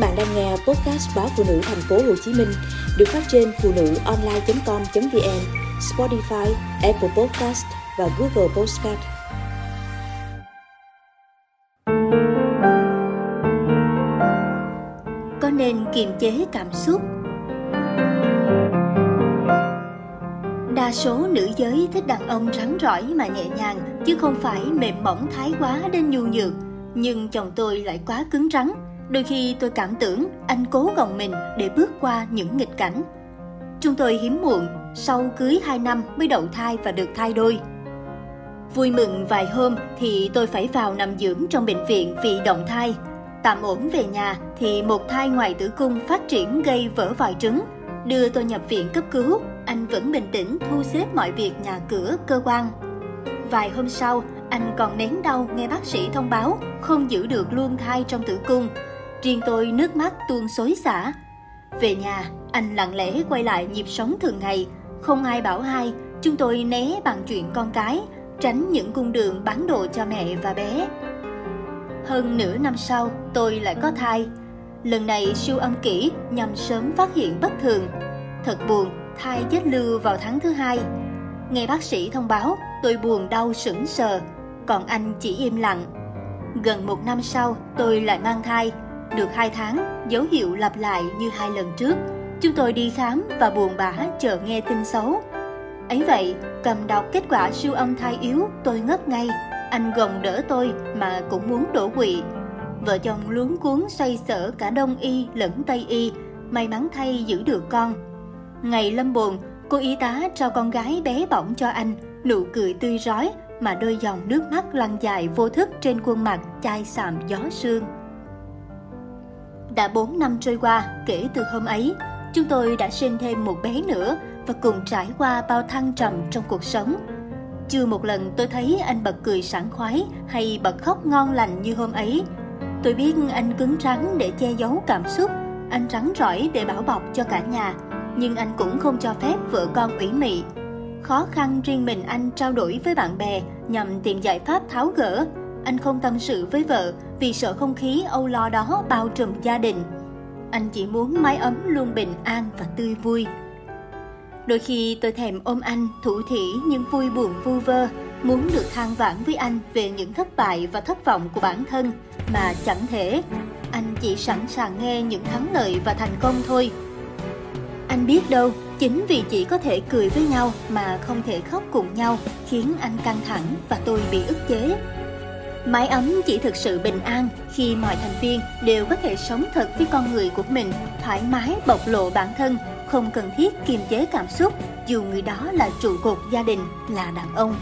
bạn đang nghe podcast báo phụ nữ thành phố Hồ Chí Minh được phát trên phụ nữ online.com.vn, Spotify, Apple Podcast và Google Podcast. Có nên kiềm chế cảm xúc? Đa số nữ giới thích đàn ông rắn rỏi mà nhẹ nhàng, chứ không phải mềm mỏng thái quá đến nhu nhược. Nhưng chồng tôi lại quá cứng rắn, Đôi khi tôi cảm tưởng anh cố gồng mình để bước qua những nghịch cảnh. Chúng tôi hiếm muộn, sau cưới 2 năm mới đậu thai và được thai đôi. Vui mừng vài hôm thì tôi phải vào nằm dưỡng trong bệnh viện vì động thai. Tạm ổn về nhà thì một thai ngoài tử cung phát triển gây vỡ vòi trứng. Đưa tôi nhập viện cấp cứu, anh vẫn bình tĩnh thu xếp mọi việc nhà cửa, cơ quan. Vài hôm sau, anh còn nén đau nghe bác sĩ thông báo không giữ được luôn thai trong tử cung Riêng tôi nước mắt tuôn xối xả. Về nhà, anh lặng lẽ quay lại nhịp sống thường ngày. Không ai bảo hai, chúng tôi né bằng chuyện con cái, tránh những cung đường bán đồ cho mẹ và bé. Hơn nửa năm sau, tôi lại có thai. Lần này siêu âm kỹ nhằm sớm phát hiện bất thường. Thật buồn, thai chết lưu vào tháng thứ hai. Nghe bác sĩ thông báo, tôi buồn đau sững sờ, còn anh chỉ im lặng. Gần một năm sau, tôi lại mang thai, được 2 tháng, dấu hiệu lặp lại như hai lần trước. Chúng tôi đi khám và buồn bã chờ nghe tin xấu. Ấy vậy, cầm đọc kết quả siêu âm thai yếu, tôi ngất ngay. Anh gồng đỡ tôi mà cũng muốn đổ quỵ. Vợ chồng luống cuốn xoay sở cả đông y lẫn tây y, may mắn thay giữ được con. Ngày lâm buồn, cô y tá trao con gái bé bỏng cho anh, nụ cười tươi rói mà đôi dòng nước mắt lăn dài vô thức trên khuôn mặt chai sạm gió sương. Đã 4 năm trôi qua kể từ hôm ấy, chúng tôi đã sinh thêm một bé nữa và cùng trải qua bao thăng trầm trong cuộc sống. Chưa một lần tôi thấy anh bật cười sảng khoái hay bật khóc ngon lành như hôm ấy. Tôi biết anh cứng rắn để che giấu cảm xúc, anh rắn rỏi để bảo bọc cho cả nhà, nhưng anh cũng không cho phép vợ con ủy mị. Khó khăn riêng mình anh trao đổi với bạn bè nhằm tìm giải pháp tháo gỡ anh không tâm sự với vợ vì sợ không khí âu lo đó bao trùm gia đình. Anh chỉ muốn mái ấm luôn bình an và tươi vui. Đôi khi tôi thèm ôm anh thủ thỉ nhưng vui buồn vu vơ, muốn được than vãn với anh về những thất bại và thất vọng của bản thân mà chẳng thể. Anh chỉ sẵn sàng nghe những thắng lợi và thành công thôi. Anh biết đâu, chính vì chỉ có thể cười với nhau mà không thể khóc cùng nhau khiến anh căng thẳng và tôi bị ức chế. Mái ấm chỉ thực sự bình an khi mọi thành viên đều có thể sống thật với con người của mình, thoải mái bộc lộ bản thân, không cần thiết kiềm chế cảm xúc, dù người đó là trụ cột gia đình, là đàn ông.